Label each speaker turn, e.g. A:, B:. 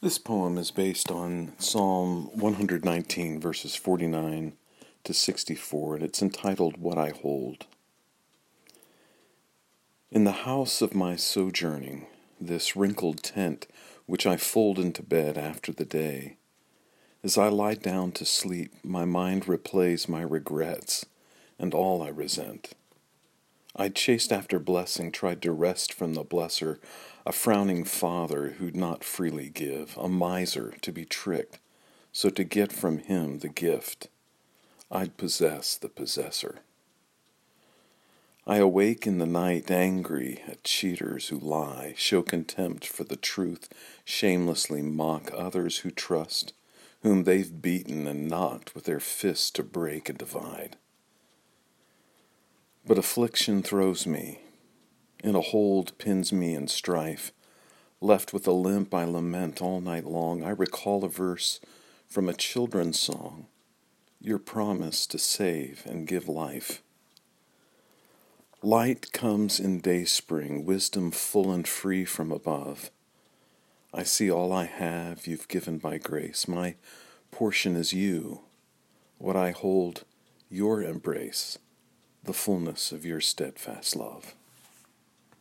A: This poem is based on Psalm 119, verses 49 to 64, and it's entitled What I Hold. In the house of my sojourning, this wrinkled tent which I fold into bed after the day, as I lie down to sleep, my mind replays my regrets and all I resent. I chased after blessing, tried to wrest from the blesser, a frowning father who'd not freely give, a miser to be tricked, so to get from him the gift, I'd possess the possessor. I awake in the night angry at cheaters who lie, show contempt for the truth, shamelessly mock others who trust, whom they've beaten and knocked with their fists to break and divide. But affliction throws me, in a hold pins me in strife. Left with a limp, I lament all night long. I recall a verse from a children's song Your promise to save and give life. Light comes in dayspring, wisdom full and free from above. I see all I have you've given by grace. My portion is you, what I hold, your embrace the fullness of your steadfast love.